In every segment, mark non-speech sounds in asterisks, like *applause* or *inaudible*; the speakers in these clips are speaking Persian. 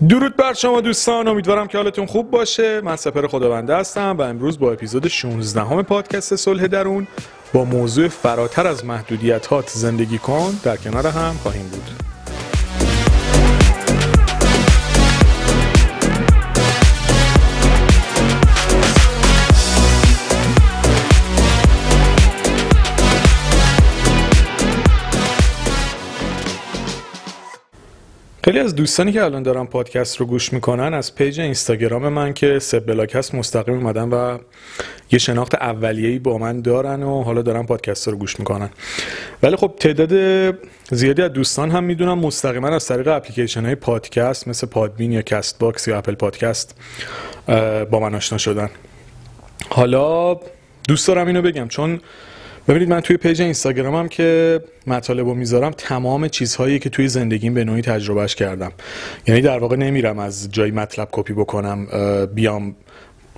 درود بر شما دوستان امیدوارم که حالتون خوب باشه. من سپر خداونده هستم و امروز با اپیزود 16 همه پادکست صلح درون با موضوع فراتر از محدودیت هات زندگی کن در کنار هم خواهیم بود. خیلی از دوستانی که الان دارن پادکست رو گوش می‌کنن از پیج اینستاگرام من که سب بلاک هست مستقیم اومدن و یه شناخت اولیه‌ای با من دارن و حالا دارن پادکست رو گوش می‌کنن. ولی خب تعداد زیادی از دوستان هم می‌دونم مستقیما از طریق اپلیکیشن های پادکست مثل پادبین یا کست باکس یا اپل پادکست با من آشنا شدن. حالا دوست دارم اینو بگم چون ببینید من توی پیج اینستاگرامم که مطالب رو می‌ذارم تمام چیزهایی که توی زندگیم به نوعی تجربهش کردم. یعنی در واقع نمیرم از جایی مطلب کپی بکنم بیام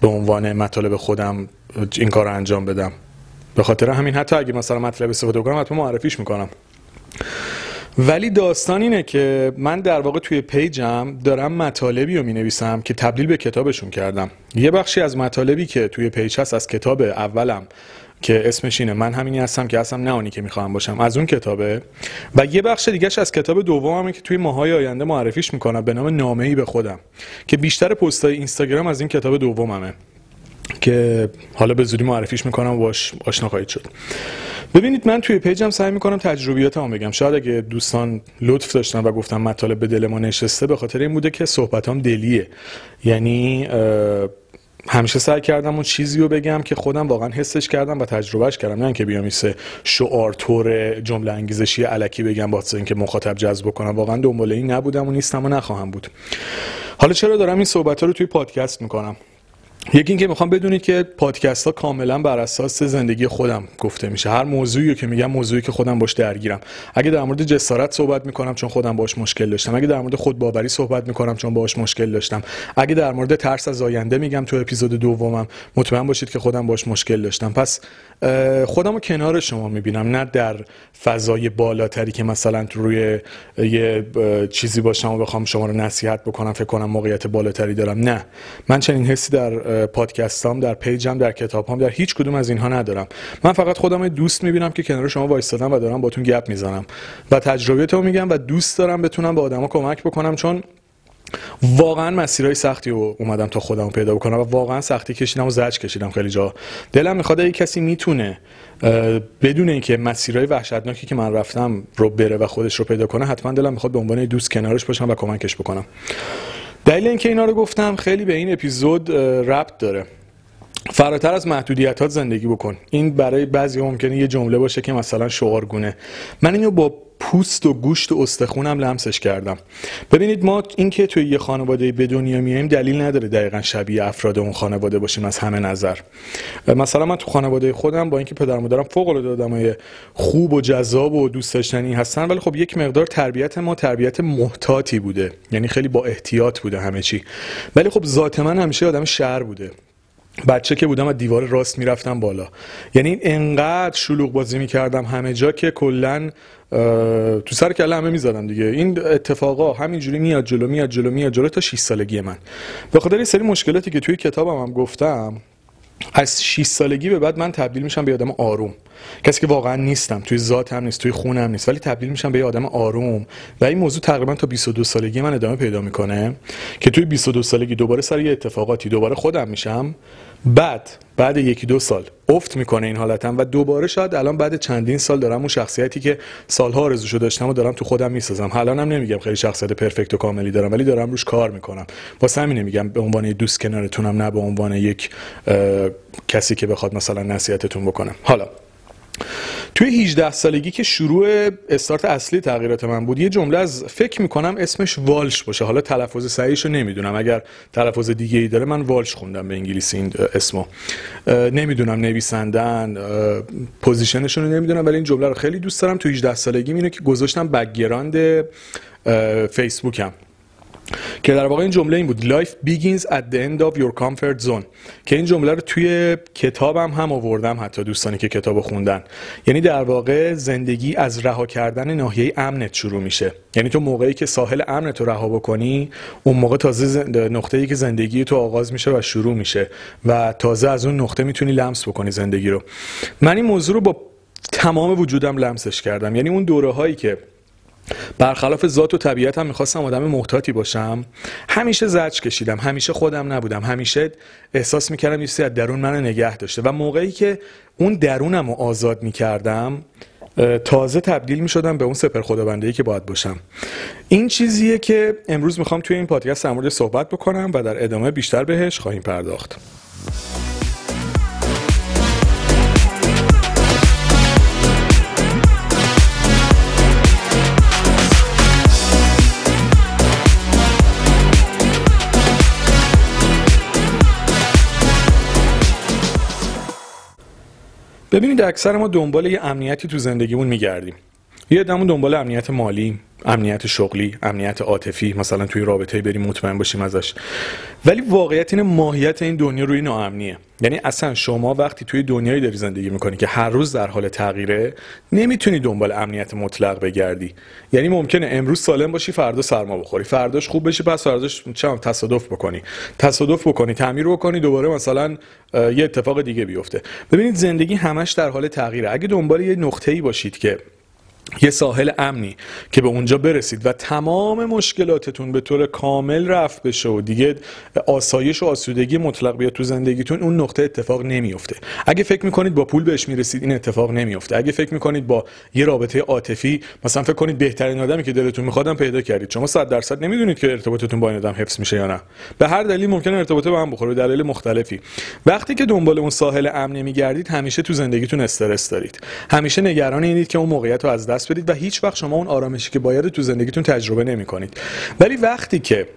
به عنوان مطالب خودم این کار رو انجام بدم. به خاطر همین حتی اگه مثلا مطلب استفاده کنم حتما معرفیش می‌کنم. ولی داستان اینه که من در واقع توی پیجم دارم مطالبی رو می نویسم که تبدیل به کتابشون کردم. یه بخشی از مطالبی که توی پیج هست از کتاب اولم که اسمش اینه. من همینی هستم که هستم نه اونی که می‌خوام باشم. از اون کتابه. و یه بخش دیگهش از کتاب دومه که توی ماهای آینده معرفیش می‌کنم. به نام نامه ای به خودم. که بیشتر پستای اینستاگرام از این کتاب دوممه. که حالا به زودی معرفیش می‌کنم و باش آشنا خواهید شد. ببینید من توی پیجم سعی می‌کنم تجربیاتمو بگم. شاید اگه دوستان لطف داشتن و گفتم مطالب به دل ما نشسته به خاطر این بوده که صحبتام دلیه. یعنی همیشه سعی کردم اون چیزی رو بگم که خودم واقعا حسش کردم و تجربهش کردم نه اینکه بیام ایسه شعار طور جمله انگیزشی علکی بگم واسه اینکه مخاطب جذب کنم واقعا دنبال این نبودم و نیستم و نخواهم بود. حالا چرا دارم این صحبت ها رو توی پادکست می‌کنم؟ یکی اینکه می‌خوام بدونید که پادکست ها کاملا بر اساس زندگی خودم گفته میشه. هر موضوعی که میگم موضوعی که خودم باش درگیرم. اگه در مورد جسارت صحبت می‌کنم چون خودم باش مشکل داشتم. اگه در مورد خودباوری صحبت می‌کنم چون باش مشکل داشتم. اگه در مورد ترس از آینده میگم تو اپیزود دومم مطمئن باشید که خودم باش مشکل داشتم. پس خودم رو کنار شما می‌بینم نه در فضای بالاتری که مثلا روی یه چیزی باشم و بخوام شما رو نصیحت بکنم فکر کنم موقعیت بالاتری دارم. نه. من چنین حسی در پادکستام در پیجم در کتابام در هیچ کدوم از اینها ندارم. من فقط خودم دوست می‌بینم که کنار شما وایستادم و دارم باتون گپ می‌زنم. و تجربیاتمو میگم و دوست دارم بتونم به آدما کمک بکنم چون واقعا مسیرهای سختی رو اومدم تا خودم پیدا بکنم و واقعا سختی کشیدم و زج کشیدم خیلی جا. دلم می‌خواد اگه کسی می‌تونه بدون اینکه مسیرهای وحشتناکی که من رفتم رو بره و خودش رو پیدا کنه حتما دلم می‌خواد به عنوان دوست کنارش باشم و کمکش بکنم. دلیل اینکه اینا رو گفتم خیلی به این اپیزود ربط داره. فراتر از محدودیت زندگی بکن. این برای بعضی ممکنه یه جمله باشه که مثلا شعارگونه. من اینو با پوست و گوشت و استخونم لمسش کردم. ببینید ما اینکه توی یه خانواده به دنیا میایم دلیل نداره دقیقا شبیه افراد اون خانواده باشیم از همه نظر. مثلا من تو خانواده خودم با اینکه پدر مادرم فوق العاده آدمای خوب و جذاب و دوست داشتنی هستن ولی خب یک مقدار تربیت ما تربیت محتاطی بوده. یعنی خیلی با احتیاط بوده همه چی. ولی خب ذات من همیشه آدم شهر بوده. بچه که بودم از دیوار راست می‌رفتم بالا. یعنی انقدر شلوغ بازی می‌کردم همه جا که کلا تو سر کله همه می‌زدم دیگه. این اتفاقا همینجوری میاد جلو میاد جلو میاد جلو تا 6 سالگی من. به خاطر سری مشکلاتی که توی کتابم هم گفتم از 6 سالگی به بعد من تبدیل میشم به آدم آروم. کسی که واقعا نیستم توی ذات هم نیست توی خونم نیست ولی تبدیل میشم به آدم آروم. و این موضوع تقریبا تا 22 سالگی من ادامه پیدا می‌کنه که توی 22 سالگی دوباره سر یه اتفاقاتی دوباره خودم میشم. بعد بعد یکی دو سال افت می‌کنه این حالتم و دوباره شاید الان بعد چندین سال دارم اون شخصیتی که سالها آرزوشو داشتم و دارم تو خودم می‌سازم. حالا هم نمیگم خیلی شخصیت پرفکت و کاملی دارم ولی دارم روش کار می‌کنم. واسه همین میگم به عنوان دوست کنارتونم نه به عنوان یک کسی که بخواد مثلا نصیحتتون بکنم حالا توی 18 سالگی که شروع استارت اصلی تغییرات من بود یه جمله از فکر می‌کنم اسمش والش باشه. حالا تلفظ صحیحش رو نمی‌دونم. اگر تلفظ دیگه ای داره من والش خوندم به انگلیسی این اسمو. نمی‌دونم نویسنده‌ن position شون رو نمی‌دونم ولی این جمله رو خیلی دوست دارم. توی 18 سالگی اینو که گذاشتم background فیسبوکم. که در واقع این جمله این بود. Life begins at the end of your comfort zone. که این جمله رو توی کتابم هم آوردم حتی دوستانی که کتاب خوندن. یعنی در واقع زندگی از رها کردن ناحیه امنت شروع میشه. یعنی تو موقعی که ساحل امنت رو رها بکنی اون موقع تازه نقطه‌ای که زندگی تو آغاز میشه و شروع میشه و تازه از اون نقطه می‌تونی لمس بکنی زندگی رو. من این موضوع رو با تمام وجودم لمسش کردم. یعنی اون دوره هایی که برخلاف ذات و طبیعتم می‌خواستم آدم محتاطی باشم. همیشه زجر کشیدم همیشه خودم نبودم همیشه احساس می‌کردم یه از درون منو نگه داشته و موقعی که اون درونم رو آزاد می‌کردم تازه تبدیل می شدم به اون سپر خداونده که باید باشم. این چیزیه که امروز می‌خوام توی این پادکست در صحبت بکنم و در ادامه بیشتر بهش خواهیم پرداخت. ببینید اکثر ما دنبال یه امنیتی تو زندگیمون میگردیم. یه دمون دنبال امنیت مالی. امنیت شغلی امنیت عاطفی مثلا توی رابطه بریم مطمئن باشیم ازش. ولی واقعیت اینه ماهیت این دنیا روی ناامنیه. یعنی اصلا شما وقتی توی دنیایی داری زندگی می‌کنی که هر روز در حال تغییره نمی‌تونی دنبال امنیت مطلق بگردی. یعنی ممکنه امروز سالم باشی فردا سرما بخوری. فرداش خوب بشی پس فرداش چم تصادف بکنی. تصادف بکنی تعمیر بکنی دوباره مثلا یه اتفاق دیگه بیفته. ببینید زندگی همش در حال تغییره. اگه دنبال یه نقطه‌ای باشید که یه ساحل امنی که به اونجا برسید و تمام مشکلاتتون به طور کامل رفت بشه و دیگه آسایش و آسودگی مطلق بیاد تو زندگیتون اون نقطه اتفاق نمیفته. اگه فکر می‌کنید با پول بهش می‌رسید این اتفاق نمیفته اگه فکر می‌کنید با یه رابطه عاطفی مثلا فکر کنید بهترین آدمی که دلتون میخوادم پیدا کردید. شما 100 درصد نمی‌دونید که ارتباطتون با این آدم حفظ میشه یا نه. به هر دلیل ممکن ارتباطه به هم بخوره به دلایل مختلفی. وقتی که دنبال اون ساحل امنی میگردید همیشه تو زندگیتون استرس دارید. همیشه نگران اینید که اون موقعیت از دست بدید و هیچ وقت شما اون آرامشی که باید تو زندگیتون تجربه نمی کنید ولی وقتی که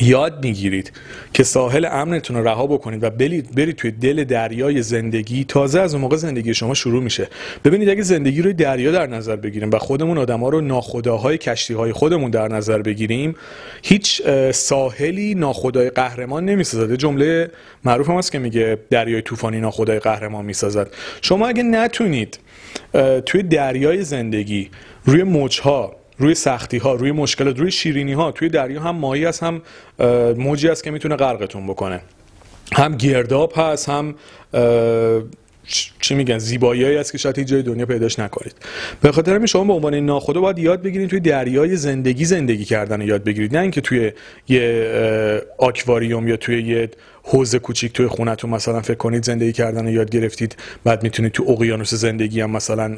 یاد می‌گیرید که ساحل امنتون رو رها بکنید و برید برید توی دل دریای زندگی. تازه از اون موقع زندگی شما شروع میشه. ببینید اگه زندگی رو دریا در نظر بگیریم و خودمون آدما رو ناخداهای کشتی های خودمون در نظر بگیریم هیچ ساحلی ناخدای قهرمان نمی‌سازد. جمله معروف هم هست که میگه دریای طوفانی ناخدای قهرمان می‌سازد. شما اگه نتونید توی دریای زندگی روی موجها روی سختی ها روی مشکلات روی شیرینی ها توی دریا هم ماهی هست هم موجی هست که می‌تونه غرقتون بکنه. هم گرداب هست هم چی میگن زیبایی است که شاید هیچ جای دنیا پیداش نکنید. به خاطر همین شما به عنوان ناخدا باید یاد بگیرید توی دریای زندگی زندگی کردن رو یاد بگیرید. نه اینکه توی یه آکواریوم یا توی یه حوزه کوچیک توی خونتون مثلا فکر کنید زندگی کردن رو یاد گرفتید بعد می‌تونید تو اقیانوس زندگی هم مثلا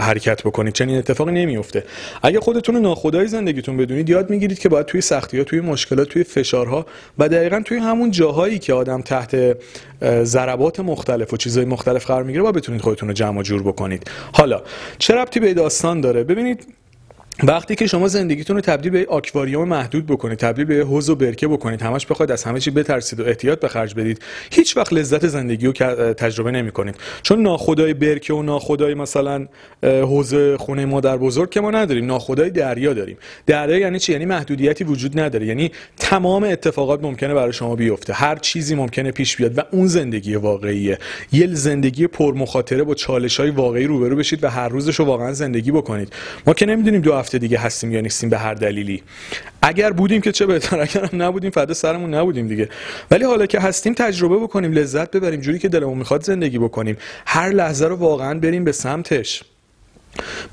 حرکت بکنید. چنین اتفاقی نمیفته اگه خودتون ناخدای زندگیتون بدونید یاد می‌گیرید که باید توی سختی ها توی مشکلات توی فشارها و دقیقا توی همون جاهایی که آدم تحت ضربات مختلف و چیزهای مختلف قرار می‌گیره با بتونید خودتون رو جمع جور بکنید. حالا چه ربطی به داستان داره؟ ببینید وقتی که شما زندگیتون رو تبدیل به آکواریوم محدود بکنید تبدیل به حوض و برکه بکنید همش بخواید از همه چی بترسید و احتیاط به خرج بدید هیچ وقت لذت زندگی رو تجربه نمی کنید چون ناخدای برکه و ناخدای مثلا حوض خونه مادر بزرگ که ما نداریم ناخدای دریا داریم. دریا یعنی چی؟ یعنی محدودیتی وجود نداره. یعنی تمام اتفاقات ممکنه برای شما بیفته. هر چیزی ممکنه پیش بیاد و اون زندگی واقعیه. یه زندگی پر مخاطره با چالش های واقعی روبرو بشید و هر روزش رو واقعا زندگی بکنید. ما که نمی‌دونیم دو هفته دیگه هستیم یا نیستیم به هر دلیلی. اگر بودیم که چه بهتر اگر هم نبودیم فدا سرمون نبودیم دیگه. ولی حالا که هستیم تجربه بکنیم لذت ببریم جوری که دلمون می‌خواد زندگی بکنیم. هر لحظه رو واقعا بریم به سمتش.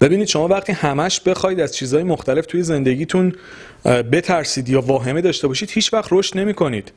ببینید شما وقتی همش بخواید از چیزهای مختلف توی زندگیتون بترسید یا واهمه داشته باشید هیچ وقت رشد نمی کنید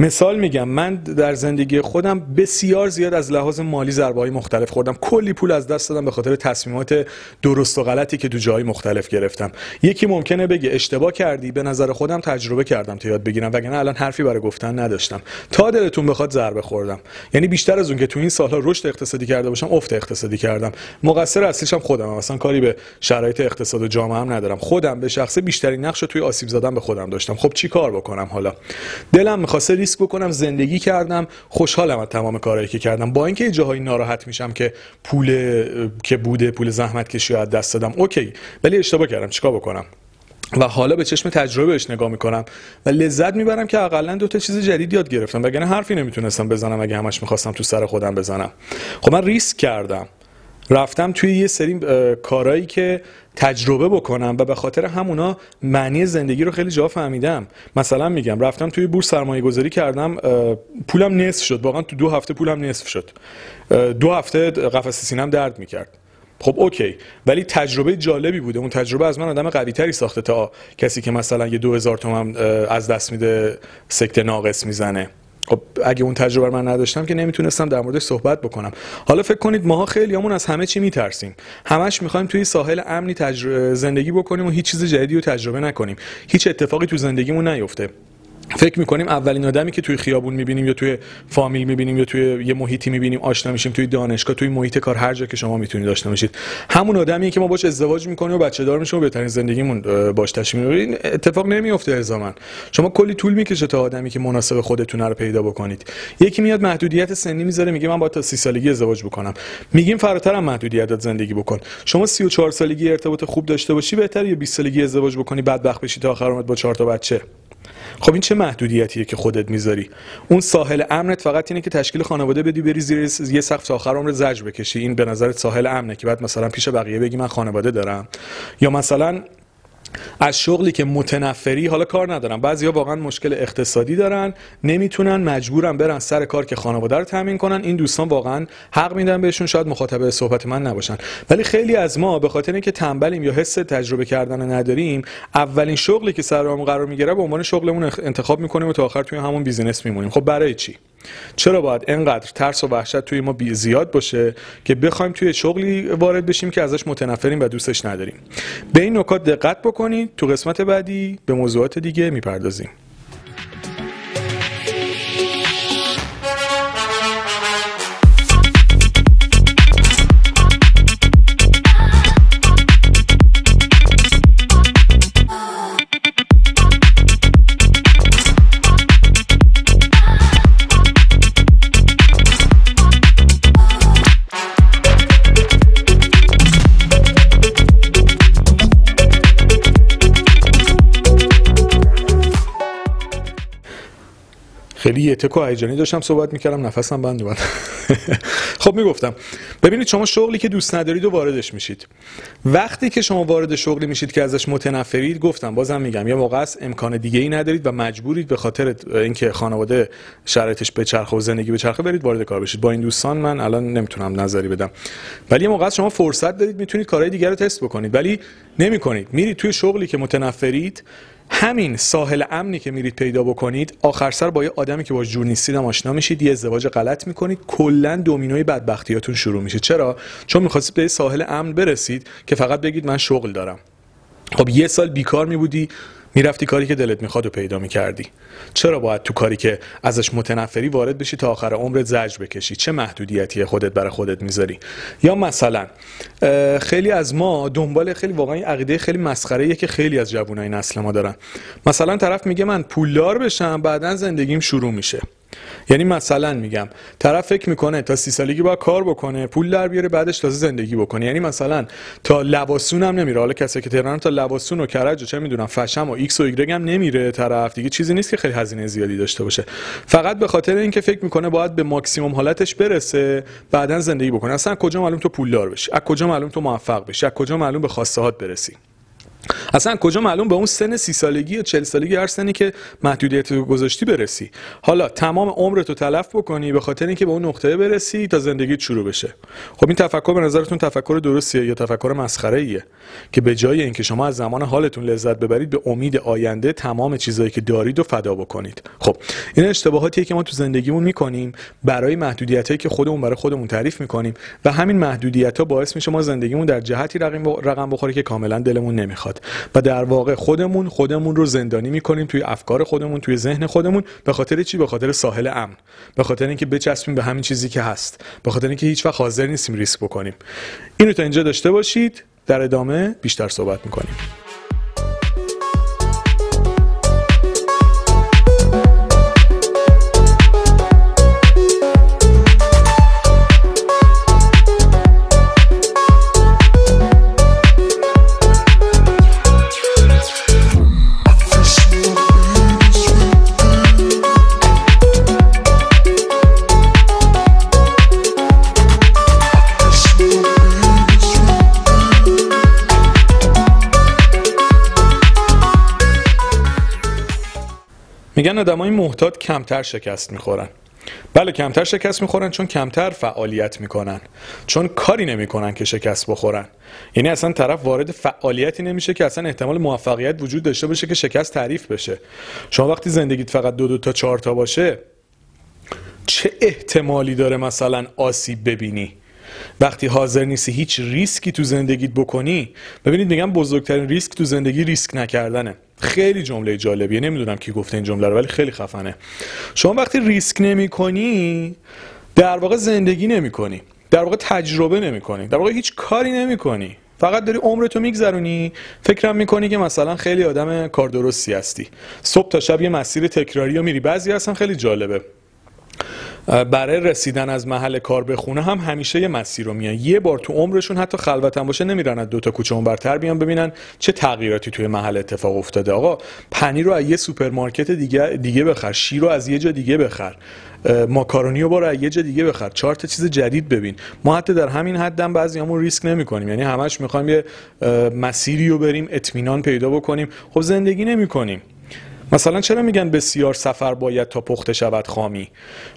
مثال میگم من در زندگی خودم بسیار زیاد از لحاظ مالی ضربه های مختلف خوردم. کلی پول از دست دادم به خاطر تصمیمات درست و غلطی که تو جای مختلف گرفتم. یکی ممکنه بگه اشتباه کردی به نظر خودم تجربه کردم تا یاد بگیرم وگرنه الان حرفی برای گفتن نداشتم. تا دلتون بخواد ضربه خوردم. یعنی بیشتر از اون که تو این سالها رشد اقتصادی کرده باشم افت اقتصادی کردم. مقصر اصلیش هم خودم اصلا کاری به شرایط اقتصاد و جامعه هم ندارم. خودم به شخصه بیشترین نقش توی آسیب زدن به خودم داشتم. خب چی کار بکنم حالا؟ دلم می‌خواسته ریسک بکنم زندگی کردم. خوشحالم از تمام کارهایی که کردم. با اینکه جاهایی ناراحت میشم که پول که بوده پول زحمت کشی از دست دادم اوکی. ولی اشتباه کردم. چیکار بکنم؟ و حالا به چشم تجربه بهش نگاه می‌کنم و لذت می‌برم که اقلا دو تا چیز جدید یاد گرفتم. وگرنه حرفی نمی‌تونستم بزنم اگه همش می‌خواستم تو سر خودم بزنم. خب من ریسک کردم. رفتم توی یه سری کارهایی که تجربه بکنم و به خاطر همونا معنی زندگی رو خیلی جا فهمیدم. مثلا میگم رفتم توی بورس سرمایه گذاری کردم پولم نصف شد. واقعا تو دو هفته پولم نصف شد. دو هفته قفس سینم درد می‌کرد. خب اوکی. ولی تجربه جالبی بوده. اون تجربه از من آدم قوی تری ساخته تا کسی که مثلا یه دو هزار تومن از دست میده سکته ناقص می‌زنه. خب اگه اون تجربه من نداشتم که نمی‌تونستم در موردش صحبت بکنم. حالا فکر کنید ماها خیلی همون از همه چی میترسیم. همش می‌خوایم توی ساحل امنی زندگی بکنیم و هیچ چیز جدیدی رو تجربه نکنیم. هیچ اتفاقی تو زندگیمون نیفته. فکر می‌کنیم اولین آدمی که توی خیابون می‌بینیم یا توی فامیل می‌بینیم یا توی یه محیطی می‌بینیم آشنا میشیم توی دانشگاه توی محیط کار هر جا که شما می‌تونید داشته باشید همون آدمیه که ما باش ازدواج می‌کنیم و بچه دار میشیم و بهترین زندگیمون باش تشکیل این اتفاق نمیفته الزاما. شما کلی طول می‌کشه تا آدمی که مناسب خودتون رو پیدا بکنید. یکی میاد محدودیت سنی می‌ذاره میگه من با تا 30 سالگی ازدواج بکنم. میگیم فراتر هم محدودیت زندگی بکن. شما 34 سالگی ارتباط خوب داشته باشی بهتر یا 20 سالگی ازدواج بکنی بدبخت بشی تا آخر با 4 تا بچه. خب این چه محدودیتیه که خودت می‌ذاری؟ اون ساحل امنت فقط اینه که تشکیل خانواده بدی بری زیر یه سقف تا آخر عمر زجر بکشی. این به نظرت ساحل امنه که بعد مثلا پیش بقیه بگی من خانواده دارم. یا مثلا از شغلی که متنفری حالا کار ندارن. بعضیا واقعا مشکل اقتصادی دارن نمی‌تونن مجبورن برن سر کار که خانواده رو تامین کنن. این دوستان واقعا حق میدن بهشون شاید مخاطب صحبت من نباشن. ولی خیلی از ما به خاطر اینکه تنبلیم یا حس تجربه کردن نداریم اولین شغلی که سرمون قرار می‌گیره به عنوان شغلمون انتخاب می‌کنیم و تا آخر توی همون بیزینس میمونیم. خب برای چی؟ چرا باید انقدر ترس و وحشت توی ما زیاد باشه که بخوایم توی شغلی وارد بشیم که ازش متنفریم و دوستش نداریم؟ به این نکات دقت بکنید تو قسمت بعدی به موضوعات دیگه می‌پردازیم. یه تکو هیجانی داشتم صحبت می‌کردم نفسم بند اومد *laughs* خب می‌گفتم ببینید شما شغلی که دوست ندارید و واردش میشید. وقتی که شما وارد شغلی میشید که ازش متنفرید گفتم بازم میگم یه موقع است امکان دیگه ای ندارید و مجبورید به خاطر اینکه خانواده شرایطش به چرخه و زندگی به چرخه برید وارد کار بشید. با این دوستان من الان نمی‌تونم نظری بدم. ولی یه موقع شما فرصت دارید می‌تونید کارهای دیگر رو تست بکنید. ولی نمی‌کنید. میرید توی شغلی که متنفرید همین ساحل امنی که میرید پیدا بکنید آخر سر با یه آدمی که باش جور نیستید آشنا میشید یه ازدواج غلط می‌کنید کلا دومینوی بدبختیاتون شروع میشه. چرا؟ چون می‌خواستید به ساحل امن برسید که فقط بگید من شغل دارم. خب یه سال بیکار میبودی می‌رفتی کاری که دلت می‌خواد و پیدا می‌کردی. چرا باید تو کاری که ازش متنفری وارد بشی تا آخر عمرت زجر بکشی؟ چه محدودیتی خودت برای خودت می‌ذاری؟ یا مثلا خیلی از ما دنبال خیلی واقعا عقیده خیلی مسخره که خیلی از جوانای نسل ما دارن. مثلا طرف میگه من پولدار بشم بعدا زندگیم شروع میشه. یعنی مثلا میگم طرف فکر می‌کنه تا سی سالگی باید کار بکنه پول در بیاره بعدش تازه زندگی بکنه. یعنی مثلا تا لواسون هم نمیره. حالا کسی که تهران تا لواسون و کرج و چه می‌دونم فشم و ایکس و ایگرگ هم نمیره طرف. دیگه چیزی نیست که خیلی هزینه زیادی داشته باشه. فقط به خاطر اینکه فکر می‌کنه باید به ماکسیموم حالتش برسه بعدا زندگی بکنه. اصلا کجا معلوم تو پولدار بشی؟ از کجا معلوم تو موفق بشی؟ از کجا معلوم به خواسته برسی؟ اصلا کجا معلوم به اون سن سی سالگی یا چل سالگی هر سنی که محدودیت رو گذاشتی برسی. حالا تمام عمرتو تلف بکنی به خاطر اینکه به اون نقطه برسی تا زندگی شروع بشه. خب این تفکر به نظرتون تفکر درستیه یا تفکر مسخره ایه که به جای اینکه شما از زمان حالتون لذت ببرید به امید آینده تمام چیزایی که دارید و فدا بکنید. خب این اشتباهاتیه که ما تو زندگیمون می‌کنیم برای محدودیتایی که خودمون برای خودمون تعریف می‌کنیم و همین محدودیت ها باعث میشه ما زندگیمون در جهتی رقم بخوره که کاملا دلمون نمی‌خواد. و در واقع خودمون خودمون رو زندانی می‌کنیم توی افکار خودمون توی ذهن خودمون به خاطر چی؟ به خاطر ساحل امن. به خاطر اینکه بچسبیم به همین چیزی که هست. به خاطر اینکه هیچ وقت حاضر نیستیم ریسک بکنیم. اینو تا اینجا داشته باشید. در ادامه بیشتر صحبت می‌کنیم. میگن آدمای محتاط کمتر شکست می‌خورن. بله کمتر شکست می‌خورن چون کمتر فعالیت می‌کنن. چون کاری نمی‌کنن که شکست بخورن. یعنی اصلا طرف وارد فعالیتی نمیشه که اصلا احتمال موفقیت وجود داشته باشه که شکست تعریف بشه. شما وقتی زندگیت فقط دو دو تا چهار تا باشه چه احتمالی داره مثلا آسیب ببینی؟ وقتی حاضر نیستی هیچ ریسکی تو زندگیت بکنی ببینید میگم بزرگترین ریسک تو زندگی ریسک نکردنه. خیلی جمله جالبیه نمی‌دونم کی گفته این جمله رو ولی خیلی خفنه. شما وقتی ریسک نمی کنی در واقع زندگی نمی کنی در واقع تجربه نمی کنی در واقع هیچ کاری نمی کنی فقط داری عمرتو میگذرونی. فکرم می‌کنی که مثلا خیلی آدم کار درستی هستی. صبح تا شب یه مسیر تکراری رو میری. بعضی اصلا خیلی جالبه. برای رسیدن از محل کار به خونه هم همیشه یه مسیر رو میان. یه بار تو عمرشون حتی خلوت هم باشه نمیرن از دو تا کوچه برتر بیان ببینن چه تغییراتی توی محل اتفاق افتاده. آقا پنیر رو از یه سوپرمارکت دیگه دیگه بخر شیر رو از یه جا دیگه بخر ماکارونی رو برو یه جا دیگه بخر چهار تا چیز جدید ببین. ما حتی در همین حدم بعضیامون ریسک نمی کنیم یعنی همش می‌خوایم یه مسیری رو بریم اطمینان پیدا بکنیم. خب زندگی نمی کنیم مثلا چرا میگن بسیار سفر باید تا پخته شود خامی؟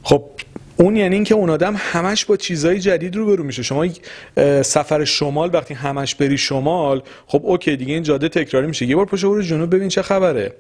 خب اون یعنی اینکه اون آدم همش با چیزهای جدید رو برو میشه. شما سفر شمال وقتی همش بری شمال خب اوکی دیگه این جاده تکراری میشه. یه بار پشت برو جنوب ببین چه خبره.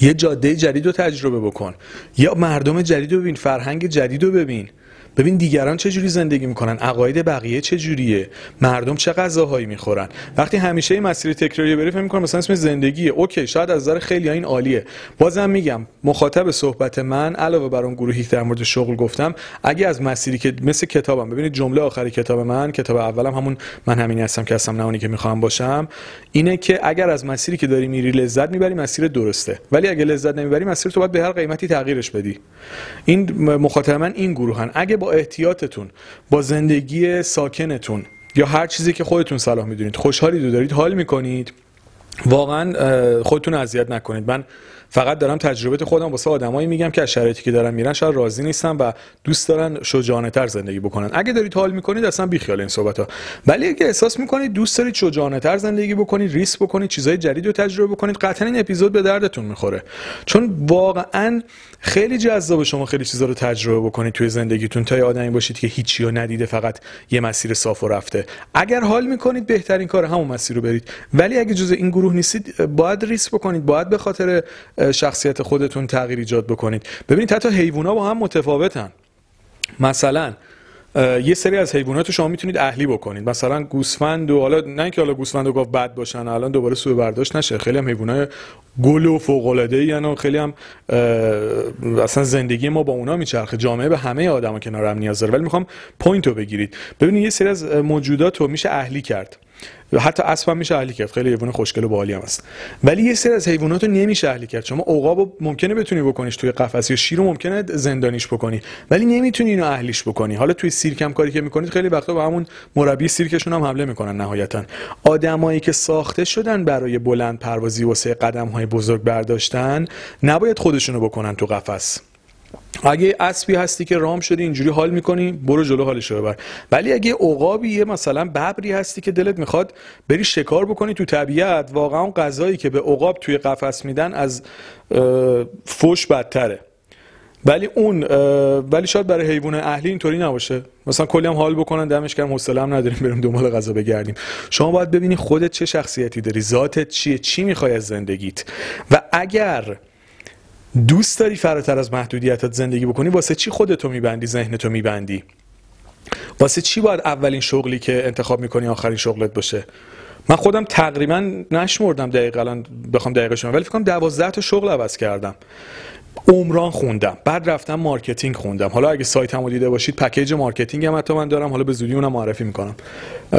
یه جاده جدید رو تجربه بکن. یا مردم جدید رو ببین فرهنگ جدید رو ببین. ببین دیگران چه جوری زندگی می‌کنن؟ عقاید بقیه چه جوریه مردم چه غذاهایی می‌خورن؟ وقتی همیشه این مسیر تکراری بری فکر می‌کنم مثلا اسم زندگیه. اوکی شاید از نظر خیلی این عالیه. بازم میگم مخاطب صحبت من علاوه بر اون گروهی در مورد شغل گفتم اگه از مسیری که مثل کتابم ببینید جمله آخری کتاب من کتاب اولم همون من همینی هستم که هستم نه که می‌خوام باشم اینه که اگر از مسیری که داری میری لذت می‌بری مسیر درسته. ولی اگه لذت نمی‌بری مسیر تو باید به هر قیمتی تغییرش بدی. این مخاطب من این گروهن. اگه احتیاطتون با زندگی ساکنتون یا هر چیزی که خودتون صلاح می‌دونید. خوشحالی دو دارید حال می‌کنید. واقعا خودتون اذیت نکنید. من فقط دارم تجربه خودم واسه آدمایی میگم که از شرایطی که دارن میرن شاید راضی نیستن و دوست دارن شجاعانه تر زندگی بکنن. اگه دارید حال می‌کنید اصلا بیخیال این صحبت ها ولی اگه احساس می‌کنید دوست دارید شجاعانه تر زندگی بکنید ریسک بکنید چیزای جدید رو تجربه بکنید قطعا این اپیزود به دردتون می‌خوره. چون واقعا خیلی جذاب شما خیلی چیزا رو تجربه بکنید توی زندگیتون تا یه آدمی باشید که هیچی رو ندیده فقط یه مسیر صاف و رفته. اگر حال می‌کنید بهترین کار همون مسیر رو برید. ولی اگه جز این گروه نیستید باید ریسک بکنید باید به خاطر شخصیت خودتون تغییر ایجاد بکنید. ببینید حتی حیوونا با هم متفاوتن. مثلا یه سری از حیوانات شما می‌تونید اهلی بکنید. مثلا گوسفند و حالا نه اینکه حالا گوسفند و گاو بد باشن الان دوباره سوء برداشت نشه. خیلی هم حیوانات گل و فوق العاده یعنی خیلی هم اصلا زندگی ما با اونا میچرخه. جامعه به همه آدما کنار هم نیاز داره. ولی می‌خوام point رو بگیرید. ببینید یه سری از موجودات رو میشه اهلی کرد. حتی اسب هم میشه اهلی کرد خیلی حیوان خوشگل و باحالی هم هست. ولی یه سری از حیوانات رو نمیشه اهلی کرد شما عقاب ممکنه بتونی بکنیش توی قفس یا شیر رو ممکنه زندانیش بکنی ولی نمی‌تونی اینو اهلیش بکنی. حالا توی سیرک هم کاری که می‌کنید خیلی وقتا با همون مربی سیرکشون هم حمله می‌کنن نهایتا. آدمایی که ساخته شدن برای بلند پروازی واسه قدم های بزرگ برداشتن نباید خودشونو بکنن تو قفس. اگه اسبی هستی که رام شدی اینجوری حال می‌کنی برو جلو حالش رو ببر. ولی اگه عقابی یه مثلا ببری هستی که دلت می‌خواد بری شکار بکنی تو طبیعت. واقعا اون غذایی که به عقاب توی قفس میدن از فوش بدتره. ولی اون ولی شاید برای حیوان اهلی اینطوری نباشه. مثلا کلی هم حال بکنن دمش گرم حوصله هم نداریم بریم دنبال غذا بگردیم. شما باید ببینی خودت چه شخصیتی داری ذاتت چیه چی می‌خوای از زندگیت. و اگر دوست داری فراتر از محدودیتات زندگی بکنی؟ واسه چی خودتو میبندی ذهنتو میبندی؟ واسه چی باید اولین شغلی که انتخاب می‌کنی آخرین شغلت باشه؟ من خودم تقریبا نشمردم دقیقا بخوام دقیقش ولی فکر کنم 12 تا شغل عوض کردم. عمران خوندم. بعد رفتم marketing خوندم. حالا اگه سایتمو دیده باشید پکیج marketing هم حتی من دارم. حالا به زودی اونم معرفی می‌کنم.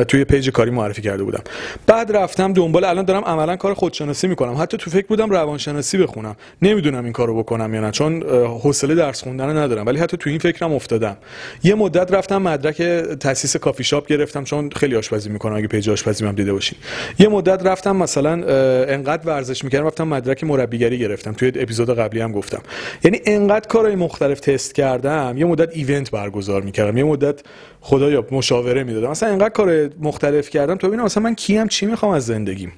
توی پیج کاری معرفی کرده بودم. بعد رفتم دنبال الان دارم عملا کار خودشناسی می‌کنم. حتی تو فکر بودم روانشناسی بخونم. نمی‌دونم این کارو بکنم یا نه چون حوصله درس خوندن ندارم. ولی حتی تو این فکرم افتادم. یه مدت رفتم مدرک تاسیس کافی شاپ گرفتم چون خیلی آشپزی می‌کنم. اگه پیج آشپزی هم دیده باشید یه مدت رفتم مثلا انقدر ورزش می‌کردم رفتم مدرک مربیگری گرفتم. توی اپیزود قبلی هم گفتم. یعنی انقدر کارهای مختلف تست کردم یه مدت event برگزار می‌کردم یه مدت خدایا مشاوره می‌دادم. مثلا انقدر کار مختلف کردم تا ببینم مثلا من کیم چی می‌خوام از زندگیم؟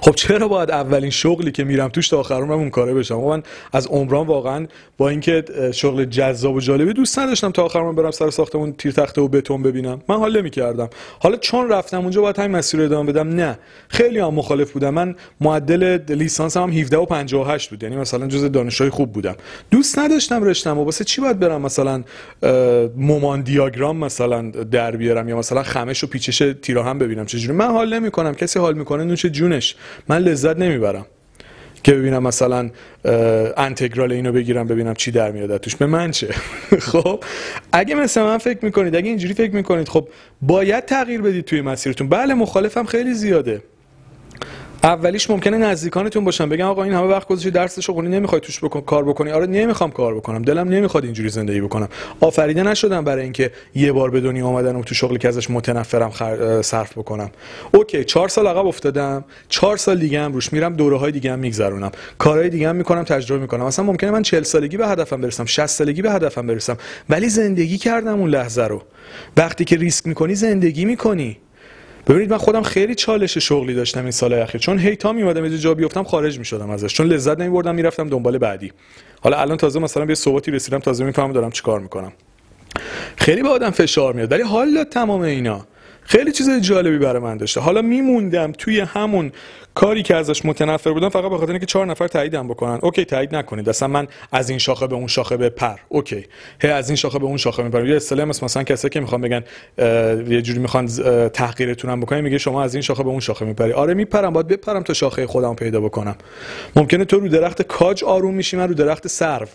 خب چرا باید اولین شغلی که میرم توش تا آخر عمرم اون کاره بشم؟ من از عمران واقعا با اینکه شغل جذاب و جالبی دوست نداشتم تا آخر عمرم برم سر ساختمون تیر تخته و بتون ببینم. من حال نمی‌کردم. حالا چون رفتم اونجا باید همین مسیر رو ادامه بدم. نه خیلی هم مخالف بودم. من معدل لیسانس هم 17 و 58 بود. یعنی مثلا جز دانشجوی خوب بودم. دوست نداشتم رشتم و واسه چی باید برم مثلا مومان دیاگرام مثلا در بیارم یا مثلا خمش و پیچش تیرا هم ببینم؟ چجوری؟ من حال نمی‌کنم. کسی حال می‌کنه نوش جونش. من لذت نمی‌برم که ببینم مثلا انتگرال اینو بگیرم ببینم چی در میاد. توش به من چه؟ *laughs* خب اگه مثل من فکر می‌کنید اگه اینجوری فکر می‌کنید خب باید تغییر بدید توی مسیرتون. بله مخالفم خیلی زیاده. اولیش ممکنه نزدیکانتون باشن. بگن آقا این همه وقت گذاشتی درس شغلی نمی‌خوای توش بکن کار بکنی؟ آره نمی‌خوام کار بکنم. دلم نمی‌خواد اینجوری زندگی بکنم. آفریده نشدم برای اینکه یه بار به دنیا اومدن و تو شغلی که ازش متنفرم خر... صرف بکنم. اوکی چهار سال عقب افتادم. چهار سال دیگه هم روش میرم دوره های دیگه هم میگذرونم. کارهای دیگه هم می‌کنم تجربه می‌کنم. مثلا ممکنه من 40 سالگی به هدفم برسم 60 سالگی به هدفم برسم. ولی زندگی کردم اون لحظه رو. وقتی که ریسک می‌کنی زندگی می‌کنی. ببینید من خودم خیلی چالش شغلی داشتم این سال اخیر. چون هی تا میومدم یه جا بیفتم خارج می‌شدم ازش. چون لذت نمیبردم می‌رفتم دنبال بعدی. حالا الان تازه مثلا به ثباتی رسیدم تازه می‌فهمم دارم چیکار می‌کنم. خیلی به آدم فشار میاد. ولی حالا تمام اینا. خیلی چیز جالبی برای من داشته. حالا میموندم توی همون کاری که ازش متنفر بودم فقط به خاطر اینکه چهار نفر تاییدم بکنن. OK تایید نکنید. اصلا من از این شاخه به اون شاخه بپر OK. هی از این شاخه به اون شاخه میپرم. یه اصطلاح مثلا کسایی که می‌خوان بگن یه جوری می‌خوان تحقیرتونم بکنن میگه شما از این شاخه به اون شاخه میپری. آره میپرم. باید بپرم تا شاخه خودم پیدا بکنم. ممکنه تو رو درخت کاج آروم میشی من رو درخت سرو.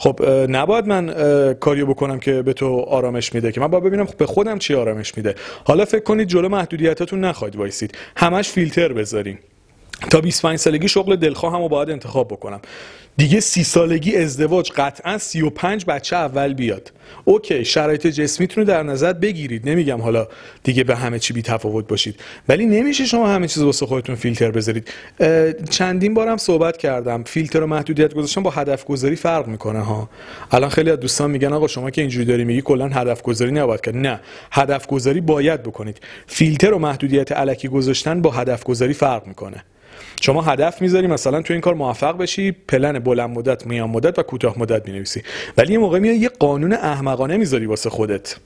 خب نباید من کاریو بکنم که به تو آرامش میده که من باید ببینم به خودم چی آرامش میده. حالا فکر کنید جلو محدودیتاتون نخواهید وایسید. همش فیلتر بذارین تا 25 سالگی شغل دلخواهم رو باید انتخاب بکنم. دیگه سی سالگی ازدواج قطعا 35 بچه اول بیاد. OK شرایط جسمیتون رو در نظر بگیرید. نمیگم حالا دیگه به همه چی بی تفاوت باشید. ولی نمیشه شما همه چیز واسه خودتون فیلتر بذارید. چندین بارم صحبت کردم. فیلتر و محدودیت گذاشتن با هدف گذاری فرق می‌کنه ها. الان خیلی از دوستان میگن آقا شما که اینجوری داری میگی کلا هدف گذاری نباید کرد. نه هدف گذاری باید بکنید. فیلتر و محدودیت علکی گذاشتن با هدف گذاری فرق می‌کنه. شما هدف می‌ذاری مثلا تو این کار موفق بشی پلن بلند مدت میان مدت و کوتاه مدت می‌نویسی. ولی یه موقع میاد یه قانون احمقانه می‌ذاری واسه خودت.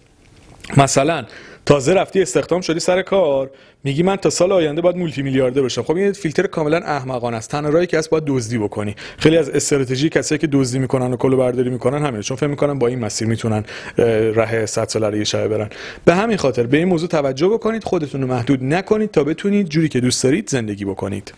مثلا تازه رفتی استخدام شدی سر کار؟ میگی من تا سال آینده باید مولتی میلیاردر بشم. خب این فیلتر کاملا احمقانه است. تنها راهی که هست باید دزدی بکنی. خیلی از استراتژی کسایی که دزدی می‌کنن و کلو برداری می‌کنن همینه. چون فکر می‌کنن با این مسیر می‌تونن ره 100 ساله یه شبه برن. به همین خاطر به این موضوع توجه بکنید خودتون رو محدود نکنید تا بتونید جوری که دوست دارید زندگی بکنید.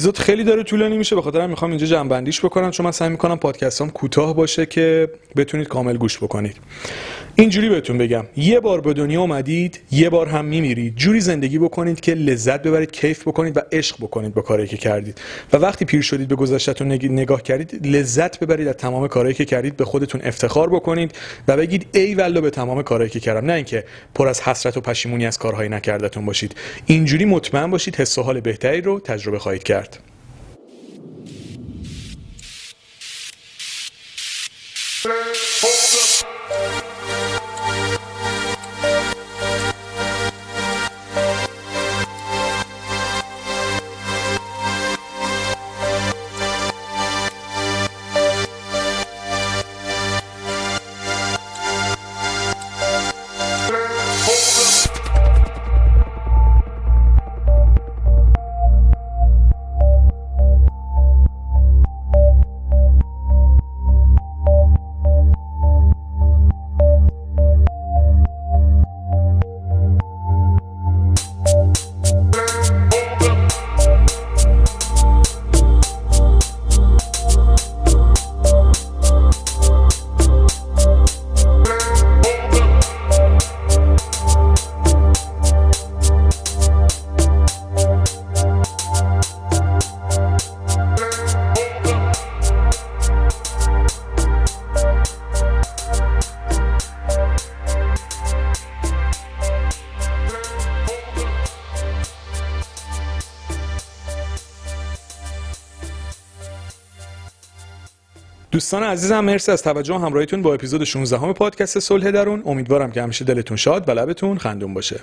اپیزود خیلی داره طولانی میشه به خاطر می‌خوام اینجا جنبندیش بکنم چون من سعی می‌کنم پادکستام کوتاه باشه که بتونید کامل گوش بکنید. اینجوری بهتون بگم. یه بار به دنیا اومدید یه بار هم میمیرید. جوری زندگی بکنید که لذت ببرید کیف بکنید و عشق بکنید با کاری که کردید. و وقتی پیر شدید به گذشتهتون نگاه کردید لذت ببرید از تمام کارهایی که کردید به خودتون افتخار بکنید و بگید ای والله به تمام کارهایی که کردم. نه اینکه پر از حسرت و پشیمونی از کارهای نکردتون باشید. اینجوری مطمئن باشید حس و حال بهتری رو تجربه خواهید کرد. دوستان عزیزم مرسی از توجه و همراهیتون با اپیزود 16 همه پادکست صلح درون. امیدوارم که همیشه دلتون شاد و لبتون خندون باشه.